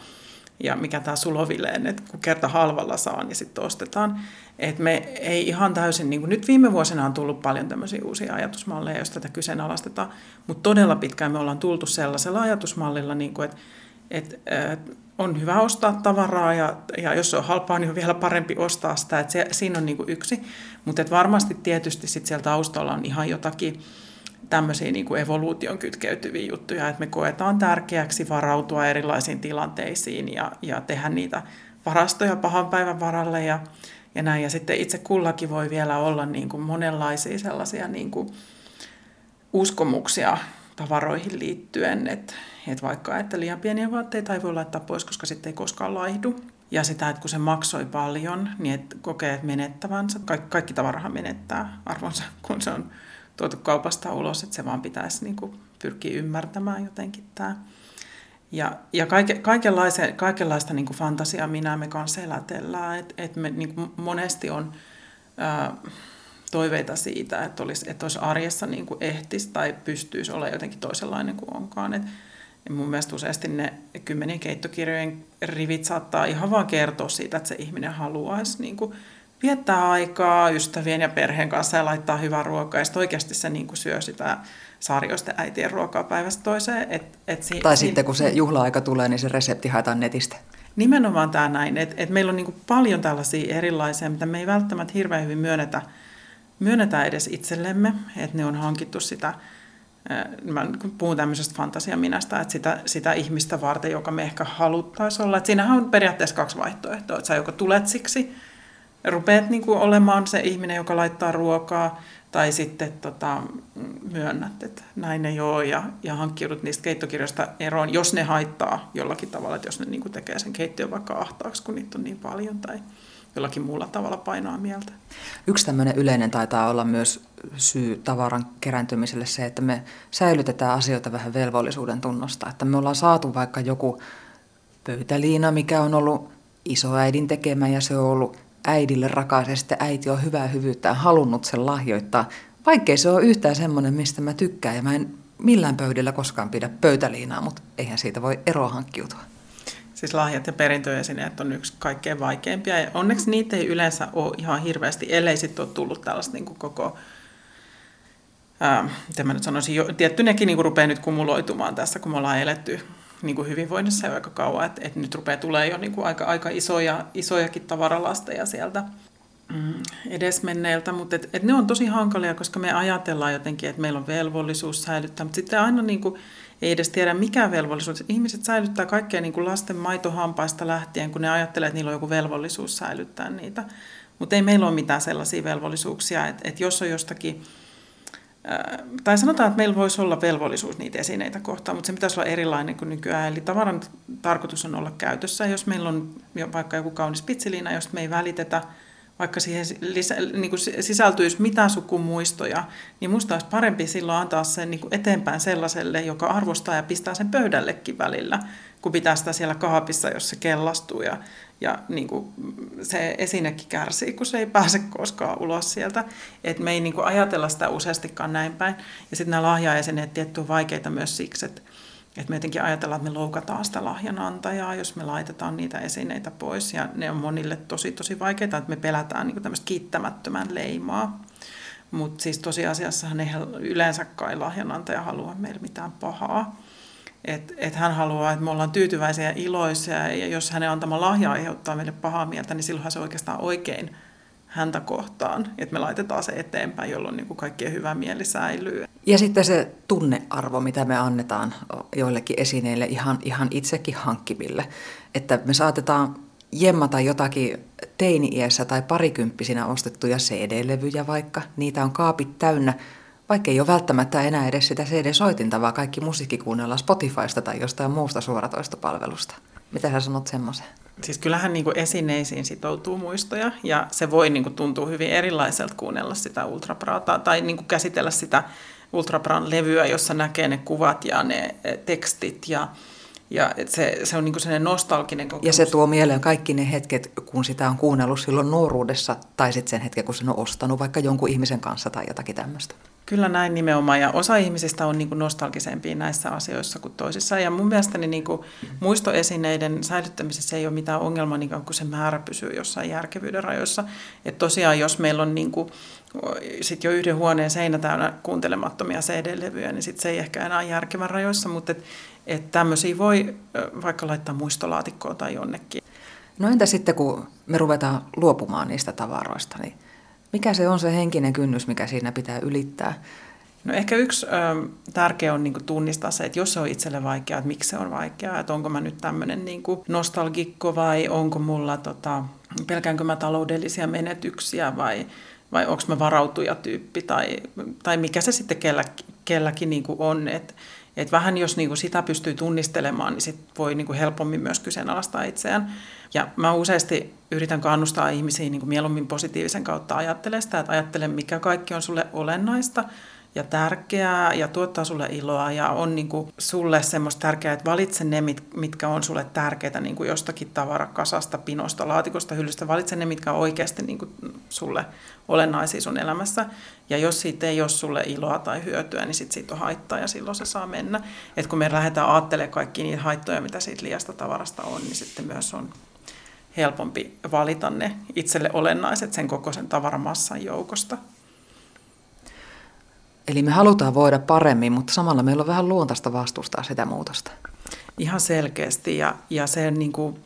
D: ja mikä tämä sulovileen, että kun kerta halvalla saa, niin sitten ostetaan. että me ei ihan täysin, niin kuin nyt viime vuosina on tullut paljon tämmöisiä uusia ajatusmalleja, jos tätä kyseenalaistetaan, mutta todella pitkään me ollaan tultu sellaisella ajatusmallilla, niin kuin, että, että, on hyvä ostaa tavaraa ja, ja jos se on halpaa, niin on vielä parempi ostaa sitä. Että se, siinä on niin kuin yksi. Mutta varmasti tietysti sit siellä taustalla on ihan jotakin tämmöisiä niin kuin evoluution kytkeytyviä juttuja, että me koetaan tärkeäksi varautua erilaisiin tilanteisiin ja, ja tehdä niitä varastoja pahan päivän varalle ja, ja näin. Ja sitten itse kullakin voi vielä olla niin kuin monenlaisia sellaisia niin kuin uskomuksia tavaroihin liittyen, että, että vaikka että liian pieniä vaatteita ei voi laittaa pois, koska sitten ei koskaan laihdu. Ja sitä, että kun se maksoi paljon, niin että kokee että menettävänsä. Kaikki, kaikki tavarahan menettää arvonsa, kun se on tuotu kaupasta ulos, että se vaan pitäisi niin kuin pyrkiä ymmärtämään jotenkin tämä. Ja, ja kaike, kaikenlaista, kaikenlaista niin fantasiaa minä me kanssa elätellään, että et me niin kuin monesti on ää, toiveita siitä, että olisi, että olisi arjessa niin kuin ehtisi tai pystyisi olla jotenkin toisenlainen kuin onkaan. Et, ja mun mielestä useasti ne kymmenien keittokirjojen rivit saattaa ihan vaan kertoa siitä, että se ihminen haluaisi niin kuin viettää aikaa ystävien ja perheen kanssa ja laittaa hyvää ruokaa. Ja sitten oikeasti se niin kuin syö sitä saarioisten äitien ruokaa päivästä toiseen. Et, et
B: si- tai sitten kun se juhla-aika tulee, niin se resepti haetaan netistä.
D: Nimenomaan tämä näin, että et meillä on niin kuin paljon tällaisia erilaisia, mitä me ei välttämättä hirveän hyvin myönnetä, myönnetä edes itsellemme, että ne on hankittu sitä, mä puhun tämmöisestä fantasiaminästä, että sitä, sitä ihmistä varten, joka me ehkä haluttaisiin olla. Et siinähän on periaatteessa kaksi vaihtoehtoa, että sä joko tulet siksi, rupeat niin kuin olemaan se ihminen, joka laittaa ruokaa, tai sitten tota, myönnät, että näin ei ole, ja, ja hankkiudut niistä keittokirjoista eroon, jos ne haittaa jollakin tavalla, että jos ne niin kuin tekee sen keittiön vaikka ahtaaksi, kun niitä on niin paljon, tai jollakin muulla tavalla painaa mieltä.
B: Yksi tämmöinen yleinen taitaa olla myös syy tavaran kerääntymiselle se, että me säilytetään asioita vähän velvollisuuden tunnosta. Että me ollaan saatu vaikka joku pöytäliina, mikä on ollut isoäidin tekemä ja se on ollut äidille rakas ja sitten äiti on hyvää hyvyyttään halunnut sen lahjoittaa. Vaikkei se ole yhtään semmoinen, mistä mä tykkään ja mä en millään pöydillä koskaan pidä pöytäliinaa, mutta eihän siitä voi eroa hankkiutua.
D: Siis lahjat ja perintöesineet on yksi kaikkein vaikeimpia ja onneksi niitä ei yleensä ole ihan hirveästi, ellei sitten ole tullut tällaista niin koko miten mä nyt sanoisin, jo, tietty nekin niin rupeaa nyt kumuloitumaan tässä, kun me ollaan eletty niin kuin hyvinvoinnissa jo aika kauan, että, että nyt rupeaa tulee jo niin kuin aika, aika isoja, isojakin tavaralasteja sieltä mm, edesmenneiltä, mutta et, et ne on tosi hankalia, koska me ajatellaan jotenkin, että meillä on velvollisuus säilyttää, mutta sitten aina niin kuin, ei edes tiedä mikä velvollisuus. Ihmiset säilyttää kaikkea niin kuin lasten maitohampaista lähtien, kun ne ajattelee, että niillä on joku velvollisuus säilyttää niitä. Mutta ei meillä ole mitään sellaisia velvollisuuksia, että, että jos on jostakin tai sanotaan, että meillä voisi olla velvollisuus niitä esineitä kohtaan, mutta se pitäisi olla erilainen kuin nykyään. Eli tavaran tarkoitus on olla käytössä. Jos meillä on vaikka joku kaunis pitsiliina, josta me ei välitetä, vaikka siihen lisä, niin kuin sisältyisi mitä sukumuistoja, niin minusta olisi parempi silloin antaa sen niin kuin eteenpäin sellaiselle, joka arvostaa ja pistää sen pöydällekin välillä, kun pitää sitä siellä kaapissa, jos se kellastuu ja, ja niin kuin se esinekin kärsii, kun se ei pääse koskaan ulos sieltä. Et me ei niin kuin ajatella sitä useastikaan näin päin. Ja sitten nämä lahjaesineet tietty on vaikeita myös siksi, että et me jotenkin ajatellaan, että me loukataan sitä lahjanantajaa, jos me laitetaan niitä esineitä pois. Ja ne on monille tosi tosi vaikeita, että me pelätään niin tämmöistä kiittämättömän leimaa. Mutta siis tosiasiassahan ei yleensä kai lahjanantaja halua meille mitään pahaa. Että et hän haluaa, että me ollaan tyytyväisiä ja iloisia, ja jos hänen antama lahja aiheuttaa meille pahaa mieltä, niin silloinhan se oikeastaan oikein häntä kohtaan, että me laitetaan se eteenpäin, jolloin niin kuin kaikkien hyvä mieli säilyy.
B: Ja sitten se tunnearvo, mitä me annetaan joillekin esineille ihan, ihan itsekin hankkimille, että me saatetaan jemmata jotakin teini-iässä tai parikymppisinä ostettuja CD-levyjä vaikka, niitä on kaapit täynnä, vaikka ei ole välttämättä enää edes sitä CD-soitinta, vaan kaikki musiikki kuunnellaan Spotifysta tai jostain muusta suoratoistopalvelusta. Mitä sä sanot semmoisen?
D: Siis kyllähän niin kuin esineisiin sitoutuu muistoja ja se voi niin kuin tuntua hyvin erilaiselta kuunnella sitä ultrapraataa tai niin kuin käsitellä sitä Ultrabran levyä, jossa näkee ne kuvat ja ne tekstit ja ja se, se on niin kuin nostalginen kokemus.
B: Ja se tuo mieleen kaikki ne hetket, kun sitä on kuunnellut silloin nuoruudessa, tai sitten sen hetken, kun sen on ostanut vaikka jonkun ihmisen kanssa tai jotakin tämmöistä.
D: Kyllä näin nimenomaan, ja osa ihmisistä on niin kuin nostalgisempia näissä asioissa kuin toisissa. Ja mun mielestäni niin kuin muistoesineiden säilyttämisessä ei ole mitään ongelmaa, niin kuin se määrä pysyy jossain järkevyyden rajoissa. Että tosiaan, jos meillä on niin kuin sit jo yhden huoneen seinä täynnä kuuntelemattomia CD-levyjä, niin sit se ei ehkä enää järkevän rajoissa, mutta et, et tämmöisiä voi vaikka laittaa muistolaatikkoon tai jonnekin.
B: No entä sitten, kun me ruvetaan luopumaan niistä tavaroista, niin mikä se on se henkinen kynnys, mikä siinä pitää ylittää?
D: No ehkä yksi ö, tärkeä on niin tunnistaa se, että jos se on itselle vaikeaa, että miksi se on vaikeaa, että onko mä nyt tämmöinen niin nostalgikko vai onko mulla, tota, pelkäänkö mä taloudellisia menetyksiä vai vai onko mä varautujatyyppi tai, tai mikä se sitten kellä, kelläkin niin on. Et, et vähän jos niin kuin sitä pystyy tunnistelemaan, niin sit voi niin kuin helpommin myös kyseenalaistaa itseään. Ja mä useasti yritän kannustaa ihmisiä niin kuin mieluummin positiivisen kautta ajattelemaan sitä, että ajattele mikä kaikki on sulle olennaista – ja tärkeää ja tuottaa sulle iloa ja on niin kuin sulle semmoista tärkeää, että valitse ne, mitkä on sulle tärkeitä niin kuin jostakin tavarakasasta, pinosta, laatikosta, hyllystä. Valitse ne, mitkä on oikeasti niin kuin sulle olennaisia sun elämässä. Ja jos siitä ei ole sulle iloa tai hyötyä, niin sit siitä on haittaa ja silloin se saa mennä. Et kun me lähdetään ajattelemaan kaikki niitä haittoja, mitä siitä liiasta tavarasta on, niin sitten myös on helpompi valita ne itselle olennaiset sen kokoisen tavaramassan joukosta.
B: Eli me halutaan voida paremmin, mutta samalla meillä on vähän luontaista vastustaa sitä muutosta.
D: Ihan selkeästi ja, ja se niin kuin,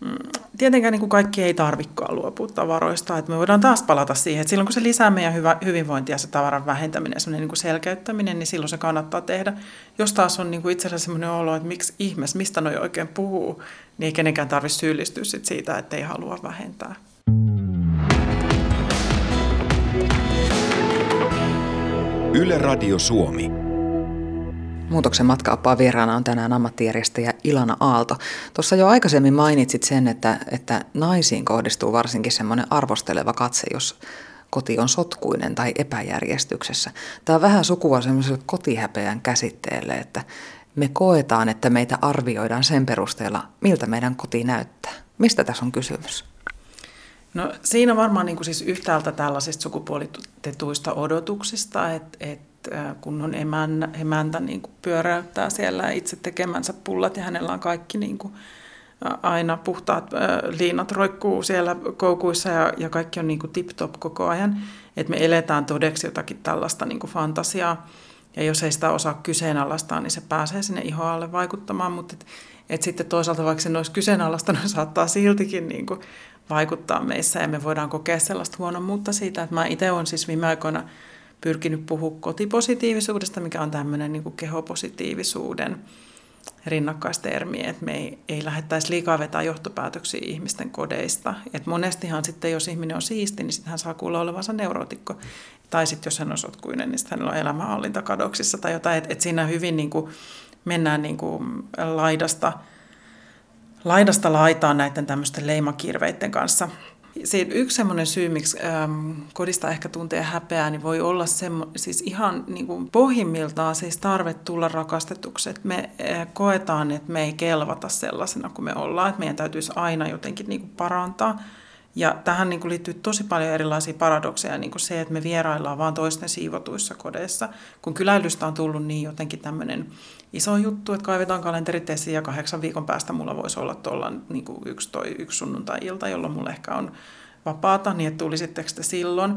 D: mm, tietenkään niin kuin kaikki ei tarvikaan luopua tavaroista. Että me voidaan taas palata siihen, että silloin kun se lisää meidän hyvä, hyvinvointia, se tavaran vähentäminen, semmoinen niin kuin selkeyttäminen, niin silloin se kannattaa tehdä. Jos taas on niin kuin itsellä semmoinen olo, että miksi ihmeessä, mistä noi oikein puhuu, niin ei kenenkään tarvitse syyllistyä sit siitä, että ei halua vähentää.
E: Yle Radio Suomi.
B: Muutoksen matkaoppaa vieraana on tänään ammattijärjestäjä Ilana Aalto. Tuossa jo aikaisemmin mainitsit sen, että, että naisiin kohdistuu varsinkin semmoinen arvosteleva katse, jos koti on sotkuinen tai epäjärjestyksessä. Tämä on vähän sukua semmoiselle kotihäpeän käsitteelle, että me koetaan, että meitä arvioidaan sen perusteella, miltä meidän koti näyttää. Mistä tässä on kysymys?
D: No siinä varmaan niin kuin siis yhtäältä tällaisista sukupuolitetuista odotuksista, että, että kun on emän, emäntä niin kuin pyöräyttää siellä itse tekemänsä pullat ja hänellä on kaikki niin kuin aina puhtaat liinat roikkuu siellä koukuissa ja, ja kaikki on niin kuin tip-top koko ajan. Että me eletään todeksi jotakin tällaista niin kuin fantasiaa. Ja jos ei sitä osaa kyseenalaistaa, niin se pääsee sinne ihoalle vaikuttamaan. Mutta et, et sitten toisaalta vaikka se olisi kyseenalaistanut, saattaa siltikin niin kuin vaikuttaa meissä ja me voidaan kokea sellaista huonommuutta siitä, että mä itse olen siis viime aikoina pyrkinyt puhua kotipositiivisuudesta, mikä on tämmöinen niin kuin kehopositiivisuuden rinnakkaistermi, että me ei, ei lähettäisi liikaa vetää johtopäätöksiä ihmisten kodeista. Et monestihan sitten, jos ihminen on siisti, niin sitten hän saa kuulla olevansa neurotikko. Tai sitten jos hän on sotkuinen, niin hänellä on elämänhallinta kadoksissa tai jotain. Että et siinä hyvin niin kuin, mennään niin kuin laidasta – laidasta laitaan näiden tämmöisten leimakirveiden kanssa. Siitä yksi semmoinen syy, miksi äm, kodista ehkä tuntee häpeää, niin voi olla semmo, siis ihan niin kuin pohjimmiltaan siis tarve tulla rakastetuksi. Että me äh, koetaan, että me ei kelvata sellaisena kuin me ollaan, että meidän täytyisi aina jotenkin niin kuin parantaa. Ja tähän niin kuin liittyy tosi paljon erilaisia paradokseja, niin kuin se, että me vieraillaan vaan toisten siivotuissa kodeissa. Kun kyläilystä on tullut niin jotenkin tämmöinen iso juttu, että kaivetaan kalenterit esiin ja kahdeksan viikon päästä mulla voisi olla tuolla niin kuin yksi, toi, yksi sunnuntai-ilta, jolloin mulla ehkä on vapaata, niin että tulisitteko te silloin.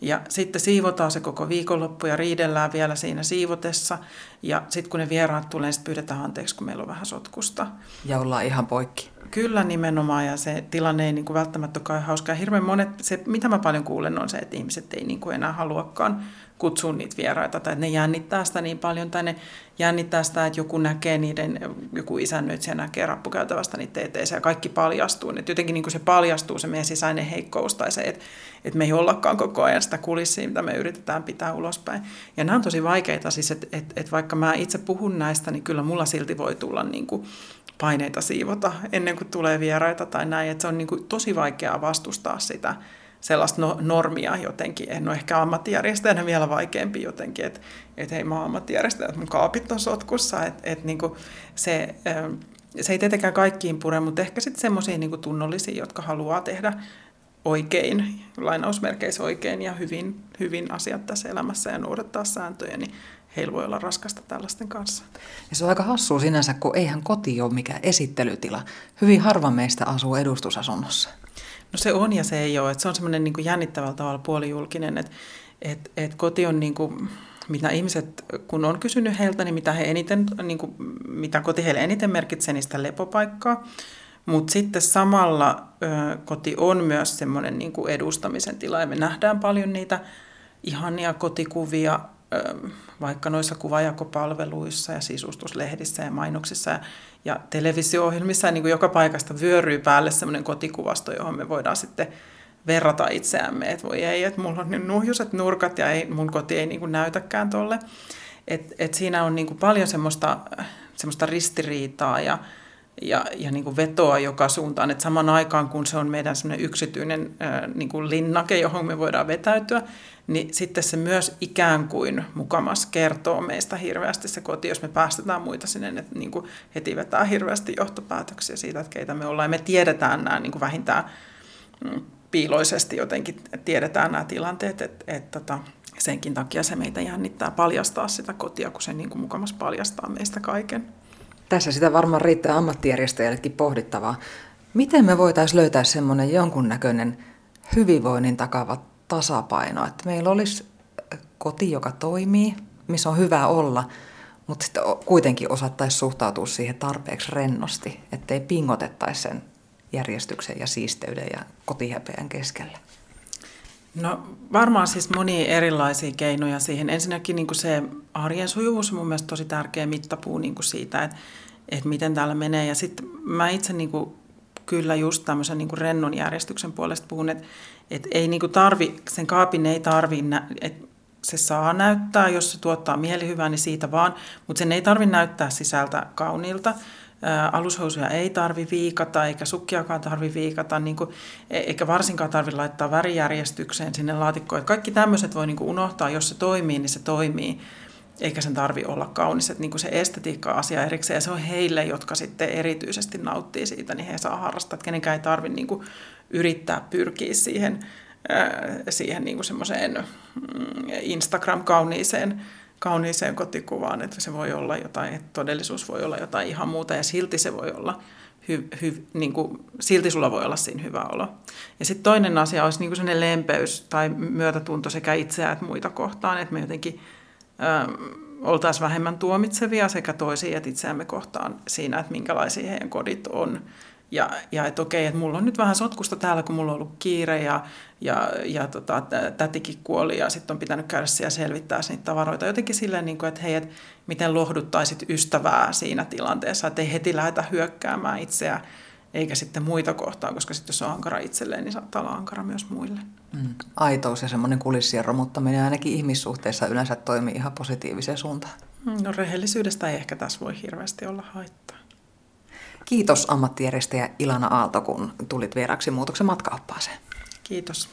D: Ja sitten siivotaan se koko viikonloppu ja riidellään vielä siinä siivotessa. Ja sitten kun ne vieraat tulee, niin pyydetään anteeksi, kun meillä on vähän sotkusta.
B: Ja ollaan ihan poikki.
D: Kyllä nimenomaan, ja se tilanne ei niin kuin välttämättä ole hauskaa. Hirveän monet, se, mitä mä paljon kuulen, on se, että ihmiset ei niin kuin enää haluakaan kutsua niitä vieraita, tai ne jännittää sitä niin paljon, tai ne jännittää sitä, että joku näkee niiden, joku isännöitsijä näkee rappukäytävästä niitä TTC, ja kaikki paljastuu. Että jotenkin niin se paljastuu, se meidän sisäinen heikkous, tai se, että, että me ei ollakaan koko ajan sitä kulissia, mitä me yritetään pitää ulospäin. Ja nämä on tosi vaikeita, siis että, että, että vaikka mä itse puhun näistä, niin kyllä mulla silti voi tulla niin kuin paineita siivota ennen kuin tulee vieraita tai näin. Että se on niin kuin tosi vaikeaa vastustaa sitä, sellaista no, normia jotenkin. En ole ehkä ammattijärjestäjänä vielä vaikeampi jotenkin, että et hei mä ammattijärjestäjä, että mun kaapit on sotkussa. Että et, niin se, se ei tietenkään kaikkiin pure, mutta ehkä sitten semmoisia niin tunnollisia, jotka haluaa tehdä oikein, lainausmerkeissä oikein ja hyvin, hyvin asiat tässä elämässä ja noudattaa sääntöjä, niin heillä voi olla raskasta tällaisten kanssa.
B: Ja se on aika hassua sinänsä, kun eihän koti ole mikään esittelytila. Hyvin harva meistä asuu edustusasunnossa.
D: No se on ja se ei ole. Että se on semmoinen niin jännittävällä tavalla puolijulkinen, että et, et koti on niin kuin, mitä ihmiset, kun on kysynyt heiltä, niin mitä, he eniten, niin kuin, mitä koti heille eniten merkitsee, niin sitä lepopaikkaa. Mutta sitten samalla ö, koti on myös semmoinen niin edustamisen tila ja me nähdään paljon niitä ihania kotikuvia vaikka noissa kuvajakopalveluissa ja sisustuslehdissä ja mainoksissa ja, televisio-ohjelmissa niin kuin joka paikasta vyöryy päälle semmoinen kotikuvasto, johon me voidaan sitten verrata itseämme, että voi ei, että mulla on ne nuhjuset nurkat ja ei, mun koti ei niin kuin näytäkään tolle. Et, et siinä on niin kuin paljon semmoista, semmoista ristiriitaa ja, ja, ja niin kuin vetoa joka suuntaan. Et saman aikaan, kun se on meidän yksityinen ää, niin kuin linnake, johon me voidaan vetäytyä, niin sitten se myös ikään kuin mukamas kertoo meistä hirveästi se koti, jos me päästetään muita sinne, että niin kuin heti vetää hirveästi johtopäätöksiä siitä, että keitä me ollaan. Me tiedetään nämä niin kuin vähintään mm, piiloisesti jotenkin, tiedetään nämä tilanteet, että, että, että senkin takia se meitä jännittää paljastaa sitä kotia, kun se niin kuin mukamas paljastaa meistä kaiken.
B: Tässä sitä varmaan riittää ammattijärjestäjällekin pohdittavaa. Miten me voitaisiin löytää semmoinen jonkunnäköinen hyvinvoinnin takava tasapaino, että meillä olisi koti, joka toimii, missä on hyvä olla, mutta sitten kuitenkin osattaisiin suhtautua siihen tarpeeksi rennosti, ettei pingotettaisi sen järjestyksen ja siisteyden ja kotihäpeän keskellä.
D: No varmaan siis monia erilaisia keinoja siihen. Ensinnäkin niin kuin se arjen sujuvuus on mun mielestä tosi tärkeä mittapuu niin kuin siitä, että, että miten täällä menee. Ja sitten mä itse niin kuin, kyllä just tämmöisen niin kuin rennon järjestyksen puolesta puhun, että, että ei niin kuin tarvi, sen kaapin ei tarvi, että se saa näyttää, jos se tuottaa mielihyvää, niin siitä vaan, mutta sen ei tarvi näyttää sisältä kauniilta alushousuja ei tarvi viikata, eikä sukkiakaan tarvi viikata, niin kuin, e, eikä varsinkaan tarvi laittaa värijärjestykseen sinne laatikkoon. Että kaikki tämmöiset voi niin kuin unohtaa, jos se toimii, niin se toimii, eikä sen tarvi olla kaunis. Että niin kuin se estetiikka-asia erikseen, ja se on heille, jotka sitten erityisesti nauttii siitä, niin he saa harrastaa. Että kenenkään ei tarvitse niin kuin yrittää pyrkiä siihen, siihen niin semmoiseen mm, Instagram-kauniiseen kauniiseen kotikuvaan, että se voi olla jotain, että todellisuus voi olla jotain ihan muuta ja silti se voi olla hy, hy, niin kuin, silti sulla voi olla siinä hyvä olo. Ja sitten toinen asia olisi niin sellainen lempeys tai myötätunto sekä itseä että muita kohtaan, että me jotenkin ö, oltaisiin vähemmän tuomitsevia sekä toisiin että itseämme kohtaan siinä, että minkälaisia heidän kodit on. Ja, ja että okei, että mulla on nyt vähän sotkusta täällä, kun mulla on ollut kiire ja, ja, ja tota, tätikin kuoli ja sitten on pitänyt käydä siellä selvittää niitä tavaroita. Jotenkin silleen, niin kuin, että hei, että miten lohduttaisit ystävää siinä tilanteessa, että ei heti lähdetä hyökkäämään itseä eikä sitten muita kohtaan, koska sitten jos on ankara itselleen, niin saattaa olla ankara myös muille.
B: Mm. Aitous ja semmoinen kulissien romuttaminen ainakin ihmissuhteissa yleensä toimii ihan positiiviseen suuntaan.
D: No rehellisyydestä ei ehkä tässä voi hirveästi olla haittaa.
B: Kiitos ammattijärjestäjä Ilana Aalto, kun tulit vieraksi muutoksen matkaoppaaseen.
D: Kiitos.